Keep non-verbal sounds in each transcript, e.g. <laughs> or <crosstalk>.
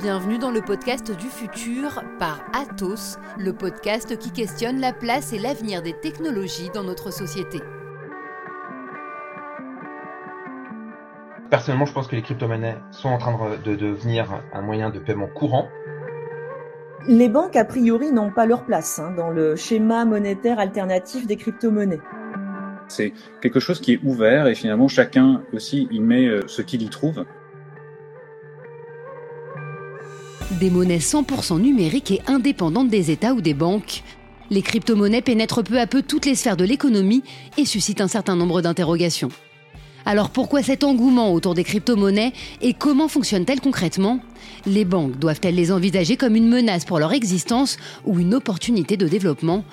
Bienvenue dans le podcast du futur par Atos, le podcast qui questionne la place et l'avenir des technologies dans notre société. Personnellement, je pense que les crypto-monnaies sont en train de devenir un moyen de paiement courant. Les banques, a priori, n'ont pas leur place hein, dans le schéma monétaire alternatif des crypto-monnaies. C'est quelque chose qui est ouvert et finalement chacun aussi y met euh, ce qu'il y trouve. Des monnaies 100% numériques et indépendantes des États ou des banques. Les crypto-monnaies pénètrent peu à peu toutes les sphères de l'économie et suscitent un certain nombre d'interrogations. Alors pourquoi cet engouement autour des crypto-monnaies et comment fonctionnent-elles concrètement? Les banques doivent-elles les envisager comme une menace pour leur existence ou une opportunité de développement?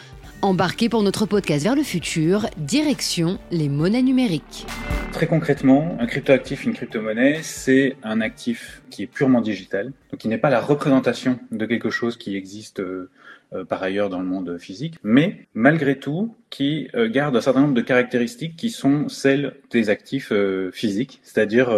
Embarquez pour notre podcast vers le futur, direction les monnaies numériques. Très concrètement, un cryptoactif, une crypto-monnaie, c'est un actif qui est purement digital, donc qui n'est pas la représentation de quelque chose qui existe euh, euh, par ailleurs dans le monde physique, mais malgré tout qui euh, garde un certain nombre de caractéristiques qui sont celles des actifs physiques, c'est-à-dire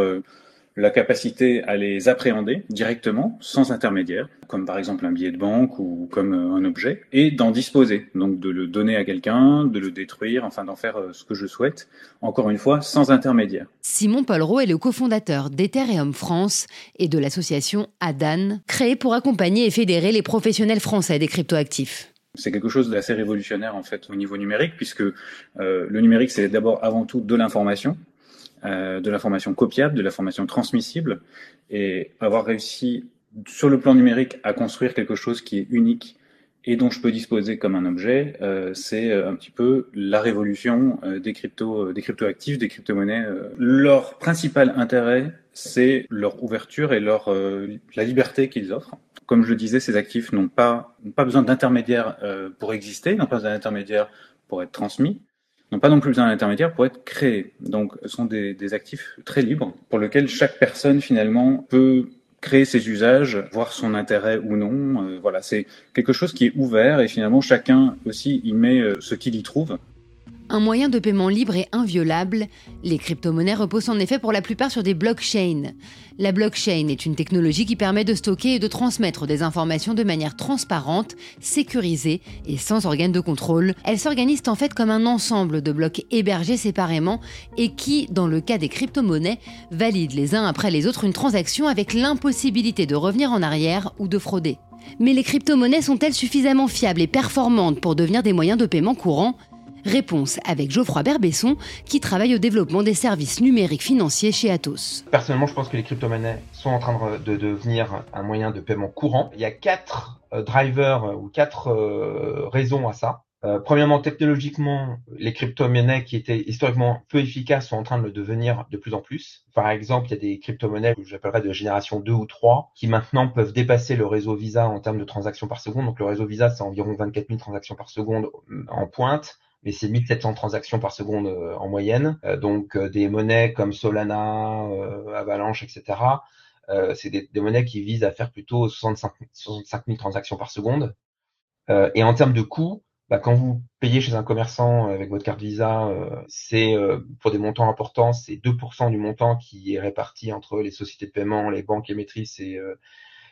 la capacité à les appréhender directement, sans intermédiaire, comme par exemple un billet de banque ou comme euh, un objet, et d'en disposer, donc de le donner à quelqu'un, de le détruire, enfin d'en faire euh, ce que je souhaite, encore une fois, sans intermédiaire. Simon Polro est le cofondateur d'Ethereum France et de l'association ADAN, créée pour accompagner et fédérer les professionnels français des cryptoactifs c'est quelque chose d'assez révolutionnaire en fait au niveau numérique puisque euh, le numérique c'est d'abord avant tout de l'information euh, de l'information copiable, de l'information transmissible, et avoir réussi sur le plan numérique à construire quelque chose qui est unique et dont je peux disposer comme un objet, euh, c'est euh, un petit peu la révolution des crypto, des cryptoactifs, des crypto-monnaies. Leur principal intérêt, c'est leur ouverture et leur la liberté qu'ils offrent. Comme je le disais, ces actifs n'ont pas pas besoin d'intermédiaires pour exister, n'ont pas besoin d'intermédiaires pour être transmis n'ont pas non plus besoin d'intermédiaire pour être créés. Donc, ce sont des, actifs très libres pour lesquels chaque personne finalement peut créer ses usages, voir son intérêt ou non. Euh, voilà, c'est quelque chose qui est ouvert et finalement chacun aussi y met euh, ce qu'il y trouve. Un moyen de paiement libre et inviolable, les crypto-monnaies reposent en effet pour la plupart sur des blockchains. La blockchain est une technologie qui permet de stocker et de transmettre des informations de manière transparente, sécurisée et sans organe de contrôle. Elles s'organisent en fait comme un ensemble de blocs hébergés séparément et qui, dans le cas des crypto-monnaies, valident les uns après les autres une transaction avec l'impossibilité de revenir en arrière ou de frauder. Mais les crypto-monnaies sont-elles suffisamment fiables et performantes pour devenir des moyens de paiement courants? Réponse avec Geoffroy Berbesson, qui travaille au développement des services numériques financiers chez Atos. Personnellement, je pense que les crypto-monnaies sont en train de devenir un moyen de paiement courant. Il y a quatre euh, drivers euh, ou quatre euh, raisons à ça. premièrement, technologiquement, les crypto-monnaies qui étaient historiquement peu efficaces sont en train de le devenir de plus en plus. Par exemple, il y a des crypto-monnaies que j'appellerais de génération 2 ou 3 qui maintenant peuvent dépasser le réseau Visa en termes de transactions par seconde. Donc le réseau Visa, c'est environ 24 000 transactions par seconde en pointe mais c'est 1700 transactions par seconde euh, en moyenne. Euh, donc euh, des monnaies comme Solana, Avalanche, etc. c'est des, monnaies qui visent à faire plutôt 65, 65 000 transactions par seconde. et en termes de coût, bah, quand vous payez chez un commerçant avec votre carte Visa, c'est pour des montants importants, c'est 2% du montant qui est réparti entre les sociétés de paiement, les banques émettrices et,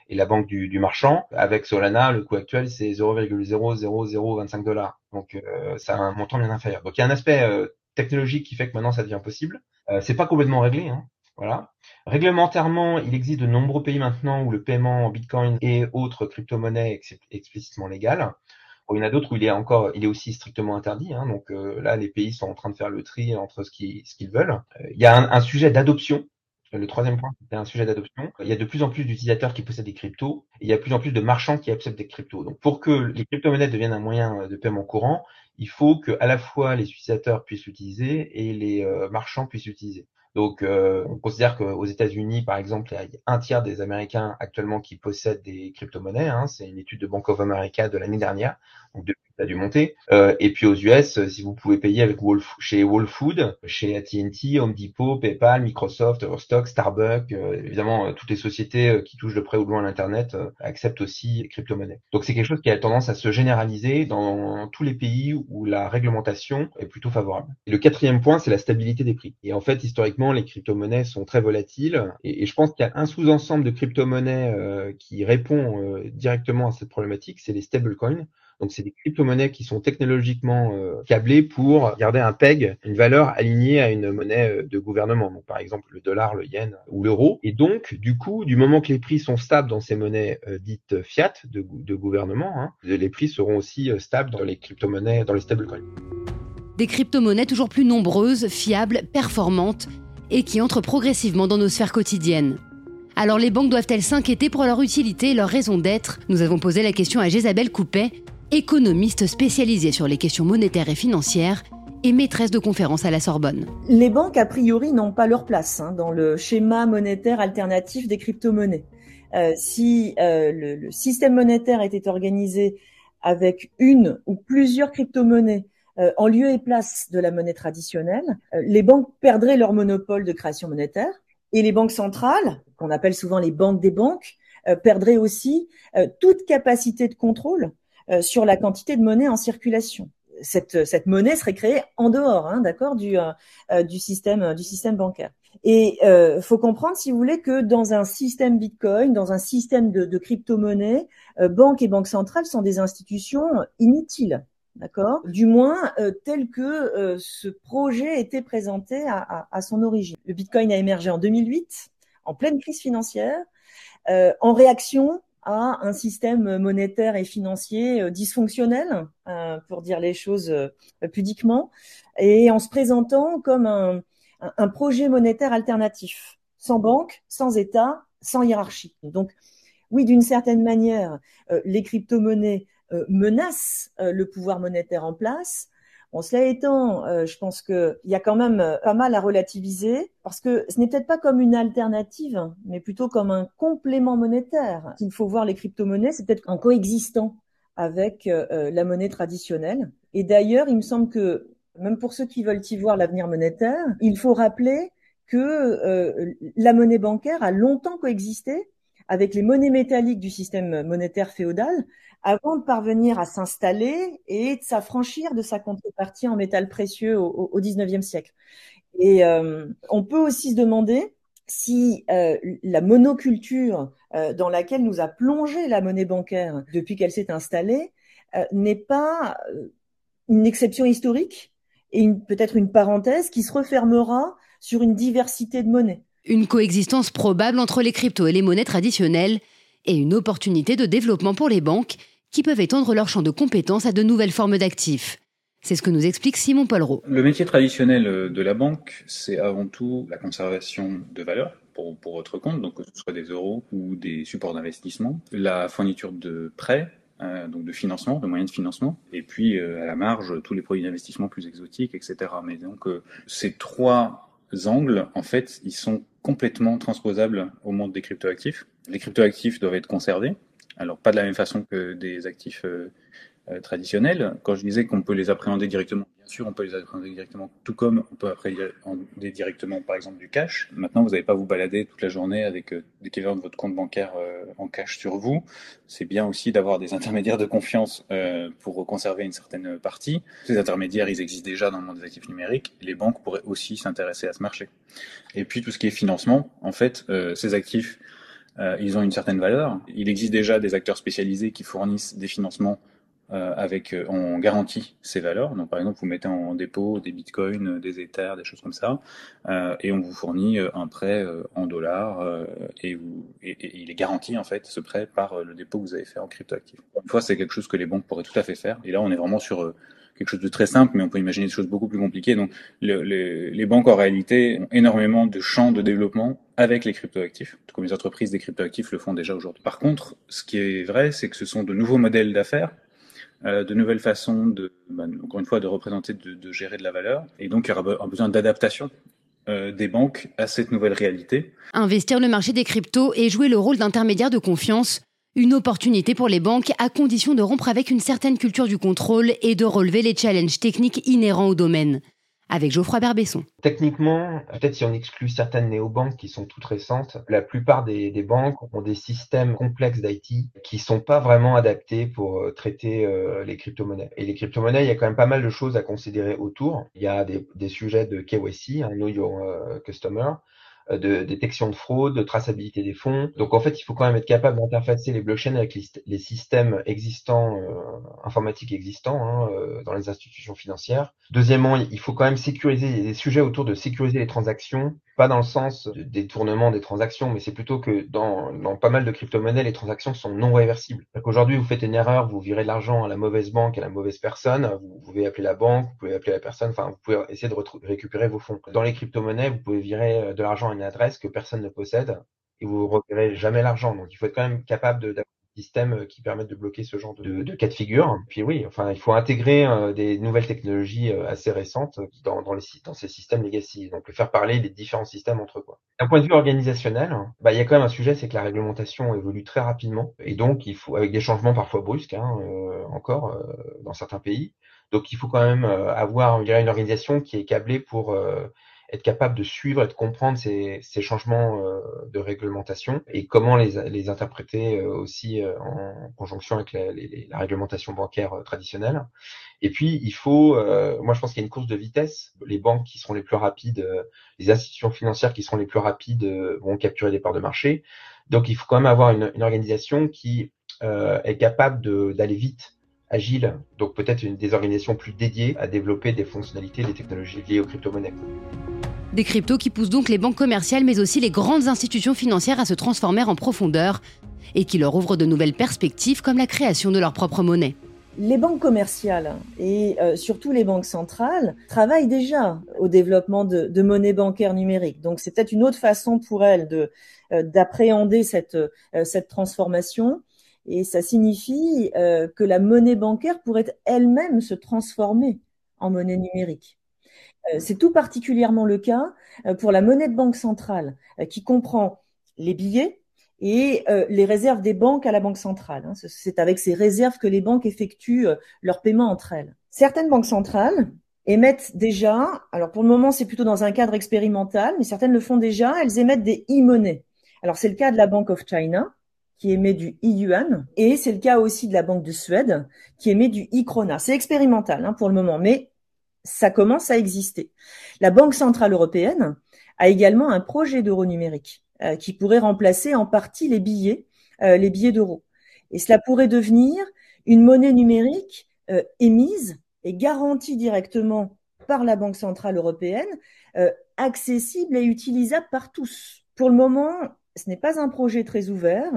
et la banque du, du, marchand. Avec Solana, le coût actuel, c'est 0,00025 dollars. Donc, euh, c'est un montant bien inférieur. Donc, il y a un aspect euh, technologique qui fait que maintenant, ça devient possible. Euh, c'est pas complètement réglé. Hein. Voilà. Réglementairement, il existe de nombreux pays maintenant où le paiement en Bitcoin et autres crypto-monnaies est explicitement légal. Bon, il y en a d'autres où il est encore, il est aussi strictement interdit. Hein, donc euh, là, les pays sont en train de faire le tri entre ce qu'ils ce qu'ils veulent. il y a un, un sujet d'adoption le troisième point, c'est un sujet d'adoption. Il y a de plus en plus d'utilisateurs qui possèdent des cryptos et il y a de plus en plus de marchands qui acceptent des cryptos. Donc, pour que les crypto-monnaies deviennent un moyen de paiement courant, il faut que à la fois les utilisateurs puissent l'utiliser et les euh, marchands puissent l'utiliser. Donc, euh, on considère qu'aux États-Unis, par exemple, il y a un tiers des Américains actuellement qui possèdent des crypto-monnaies. Hein. C'est une étude de Bank of America de l'année dernière. Ça a dû monter. Euh, et puis aux US, si vous pouvez payer avec Wolf, chez Whole Food, chez AT&T, Home Depot, PayPal, Microsoft, Overstock, Starbucks, évidemment toutes les sociétés qui touchent de près ou de loin l'internet acceptent aussi les crypto-monnaies. Donc c'est quelque chose qui a tendance à se généraliser dans tous les pays où la réglementation est plutôt favorable. Et le quatrième point, c'est la stabilité des prix. Et en fait, historiquement, les crypto-monnaies sont très volatiles. Et, je pense qu'il y a un sous-ensemble de crypto-monnaies euh, qui répond euh, directement à cette problématique, c'est les stablecoins. Donc c'est des crypto-monnaies qui sont technologiquement euh, câblées pour garder un peg, une valeur alignée à une monnaie de gouvernement. Par exemple le dollar, le yen ou l'euro. Et donc du coup, du moment que les prix sont stables dans ces monnaies dites fiat de, de gouvernement, hein, les prix seront aussi stables dans les crypto-monnaies, dans les stablecoins. Des crypto-monnaies toujours plus nombreuses, fiables, performantes et qui entrent progressivement dans nos sphères quotidiennes. Alors les banques doivent-elles s'inquiéter pour leur utilité et leur raison d'être? Nous avons posé la question à Jésabelle Coupet, économiste spécialisée sur les questions monétaires et financières et maîtresse de conférences à la Sorbonne. Les banques, a priori, n'ont pas leur place hein, dans le schéma monétaire alternatif des crypto-monnaies. Euh, si euh, le, le, système monétaire était organisé avec une ou plusieurs crypto-monnaies euh, en lieu et place de la monnaie traditionnelle, euh, les banques perdraient leur monopole de création monétaire et les banques centrales, qu'on appelle souvent les banques des banques, euh, perdraient aussi toute capacité de contrôle sur la quantité de monnaie en circulation. Cette, cette monnaie serait créée en dehors, hein, d'accord, du, du système du système bancaire. Et euh, faut comprendre, si vous voulez, que dans un système Bitcoin, dans un système de, de crypto-monnaie, banques et banques centrales sont des institutions inutiles d'accord Du moins euh, tel que euh, ce projet était présenté à, à, son origine. Le Bitcoin a émergé en 2008, en pleine crise financière, euh, en réaction à un système monétaire et financier dysfonctionnel, pour dire les choses pudiquement, et en se présentant comme un, un projet monétaire alternatif, sans banque, sans État, sans hiérarchie. Donc, oui, d'une certaine manière, les crypto-monnaies euh, menace euh, le pouvoir monétaire en place. Bon, cela étant, euh, je pense qu'il y a quand même pas mal à relativiser parce que ce n'est peut-être pas comme une alternative, mais plutôt comme un complément monétaire. Qu'il faut voir les crypto-monnaies, c'est peut-être en coexistant avec la monnaie traditionnelle. Et d'ailleurs, il me semble que même pour ceux qui veulent y voir l'avenir monétaire, il faut rappeler que la monnaie bancaire a longtemps coexisté avec les monnaies métalliques du système monétaire féodal avant de parvenir à s'installer et de s'affranchir de sa contrepartie en métal précieux au, 19e siècle. Et euh, on peut aussi se demander si euh, la monoculture euh, dans laquelle nous a plongé la monnaie bancaire depuis qu'elle s'est installée n'est pas une exception historique et peut-être une parenthèse qui se refermera sur une diversité de monnaies. Une coexistence probable entre les cryptos et les monnaies traditionnelles et une opportunité de développement pour les banques qui peuvent étendre leur champ de compétences à de nouvelles formes d'actifs. C'est ce que nous explique Simon Pollereau. Le métier traditionnel euh, de la banque, c'est avant tout la conservation de valeur pour, pour votre compte, donc que ce soit des euros ou des supports d'investissement, la fourniture de prêts, euh, donc de financement, de moyens de financement, et puis euh, à la marge tous les produits d'investissement plus exotiques, etc. Mais donc ces trois angles, en fait, ils sont complètement transposables au monde des cryptoactifs. Les cryptoactifs doivent être conservés, alors pas de la même façon que des actifs euh, traditionnels. Quand je disais qu'on peut les appréhender directement, bien sûr, on peut les appréhender directement, tout comme on peut appréhender directement, par exemple, du cash. Maintenant, vous n'allez pas vous balader toute la journée avec euh, l'équivalent de votre compte bancaire en cash sur vous. C'est bien aussi d'avoir des <laughs> intermédiaires de confiance pour conserver une certaine partie. Ces intermédiaires, ils existent déjà dans le monde des actifs numériques. Les banques pourraient aussi s'intéresser à ce marché. Et puis tout ce qui est financement, en fait, ces actifs euh, ils ont une certaine valeur. Il existe déjà des acteurs spécialisés qui fournissent des financements euh, avec euh, on garantit ces valeurs. Donc par exemple, vous mettez en dépôt des bitcoins, des ethers, des choses comme ça, euh, et on vous fournit un prêt en dollars et, vous, et, il est garanti en fait ce prêt par le dépôt que vous avez fait en cryptoactif. Une fois, c'est quelque chose que les banques pourraient tout à fait faire. Et là, on est vraiment sur quelque chose de très simple, mais on peut imaginer des choses beaucoup plus compliquées. Donc, le, les, les, banques en réalité ont énormément de champs de développement avec les cryptoactifs, tout comme les entreprises des cryptoactifs le font déjà aujourd'hui. Par contre, ce qui est vrai, c'est que ce sont de nouveaux modèles d'affaires, euh, de nouvelles façons de, bah, encore une fois, de représenter, de, de, gérer de la valeur, et donc il y aura un besoin d'adaptation euh, des banques à cette nouvelle réalité. Investir le marché des cryptos et jouer le rôle d'intermédiaire de confiance Une opportunité pour les banques à condition de rompre avec une certaine culture du contrôle et de relever les challenges techniques inhérents au domaine avec Geoffroy Berbesson. Techniquement, peut-être si on exclut certaines néobanques qui sont toutes récentes, la plupart des, banques ont des systèmes complexes d'IT qui sont pas vraiment adaptés pour euh, traiter euh, les crypto-monnaies. Et les crypto-monnaies, il y a quand même pas mal de choses à considérer autour. Il y a des, sujets de KYC, un Know Your euh, Customer, de détection de fraude, de traçabilité des fonds. Donc en fait, il faut quand même être capable d'interfacer les blockchains avec les, systèmes existants, euh, informatiques existants hein, euh, dans les institutions financières. Deuxièmement, il faut quand même sécuriser des sujets autour de sécuriser les transactions, pas dans le sens de détournement des transactions, mais c'est plutôt que dans, dans pas mal de crypto-monnaies, les transactions sont non réversibles. Aujourd'hui, vous faites une erreur, vous virez de l'argent à la mauvaise banque, à la mauvaise personne, vous pouvez appeler la banque, vous pouvez appeler la personne, enfin, vous pouvez essayer de récupérer vos fonds. Dans les crypto-monnaies, vous pouvez virer de l'argent une adresse que personne ne possède et vous ne repérez jamais l'argent. Donc il faut être quand même capable d'avoir systèmes qui permettent de bloquer ce genre de, cas de figure. Puis oui, enfin il faut intégrer euh, des nouvelles technologies euh, assez récentes dans, ces systèmes legacy. Donc faire parler les différents systèmes entre eux. D'un point de vue organisationnel, bah, il y a quand même un sujet, c'est que la réglementation évolue très rapidement et donc il faut avec des changements parfois brusques hein, euh, encore dans certains pays. Donc il faut quand même avoir une organisation qui est câblée pour être capable de suivre et de comprendre ces, ces changements euh, de réglementation et comment les, les interpréter euh, aussi euh, en conjonction avec la, la réglementation bancaire traditionnelle. Et puis, il faut, moi je pense qu'il y a une course de vitesse. Les banques qui seront les plus rapides, les institutions financières qui seront les plus rapides vont capturer des parts de marché. Donc, il faut quand même avoir une, une organisation qui est capable d'aller vite agile, donc peut-être une des organisations plus dédiées à développer des fonctionnalités, des technologies liées aux crypto-monnaies. Des cryptos qui poussent donc les banques commerciales mais aussi les grandes institutions financières à se transformer en profondeur et qui leur ouvrent de nouvelles perspectives comme la création de leur propre monnaie. Les banques commerciales et euh, surtout les banques centrales travaillent déjà au développement de, de monnaie bancaire numérique. Donc c'est peut-être une autre façon pour elles euh, d'appréhender cette euh, cette transformation. Et ça signifie que la monnaie bancaire pourrait elle-même se transformer en monnaie numérique. Euh, c'est tout particulièrement le cas euh, pour la monnaie de banque centrale, euh, qui comprend les billets et les réserves des banques à la banque centrale. Hein. C'est avec ces réserves que les banques effectuent leurs paiements entre elles. Certaines banques centrales émettent déjà, alors pour le moment c'est plutôt dans un cadre expérimental, mais certaines le font déjà, elles émettent des e-monnaies. Alors c'est le cas de la Bank of China, qui émet du e-yuan, et c'est le cas aussi de la Banque de Suède, qui émet du e-krona. C'est expérimental hein, pour le moment, mais ça commence à exister. La Banque centrale européenne a également un projet d'euro numérique euh, qui pourrait remplacer en partie les billets, euh, les billets d'euros. Et cela pourrait devenir une monnaie numérique euh, émise et garantie directement par la Banque centrale européenne, accessible et utilisable par tous. Pour le moment, ce n'est pas un projet très ouvert.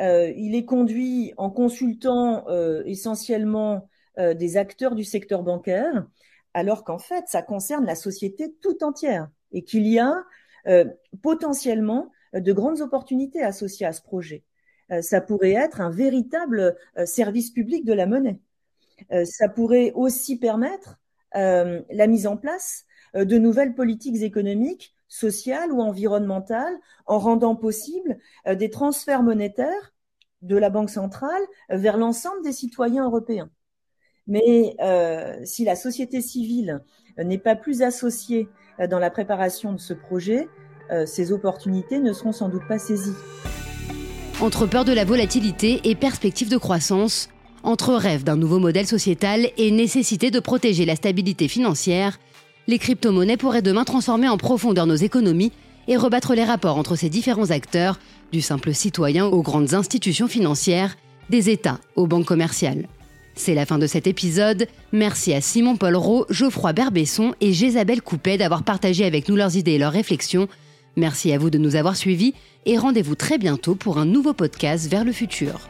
il est conduit en consultant essentiellement des acteurs du secteur bancaire alors qu'en fait, ça concerne la société tout entière et qu'il y a euh, potentiellement euh, de grandes opportunités associées à ce projet. Euh, ça pourrait être un véritable service public de la monnaie. ça pourrait aussi permettre la mise en place de nouvelles politiques économiques, sociales ou environnementales, en rendant possible des transferts monétaires de la Banque centrale vers l'ensemble des citoyens européens. Mais euh, si la société civile n'est pas plus associée euh, dans la préparation de ce projet, euh, ces opportunités ne seront sans doute pas saisies. Entre peur de la volatilité et perspective de croissance, entre rêve d'un nouveau modèle sociétal et nécessité de protéger la stabilité financière, les crypto-monnaies pourraient demain transformer en profondeur nos économies et rebattre les rapports entre ces différents acteurs, du simple citoyen aux grandes institutions financières, des États aux banques commerciales. C'est la fin de cet épisode. Merci à Simon Paul Geoffroy Berbesson et Jésabelle Coupet d'avoir partagé avec nous leurs idées et leurs réflexions. Merci à vous de nous avoir suivis et rendez-vous très bientôt pour un nouveau podcast vers le futur.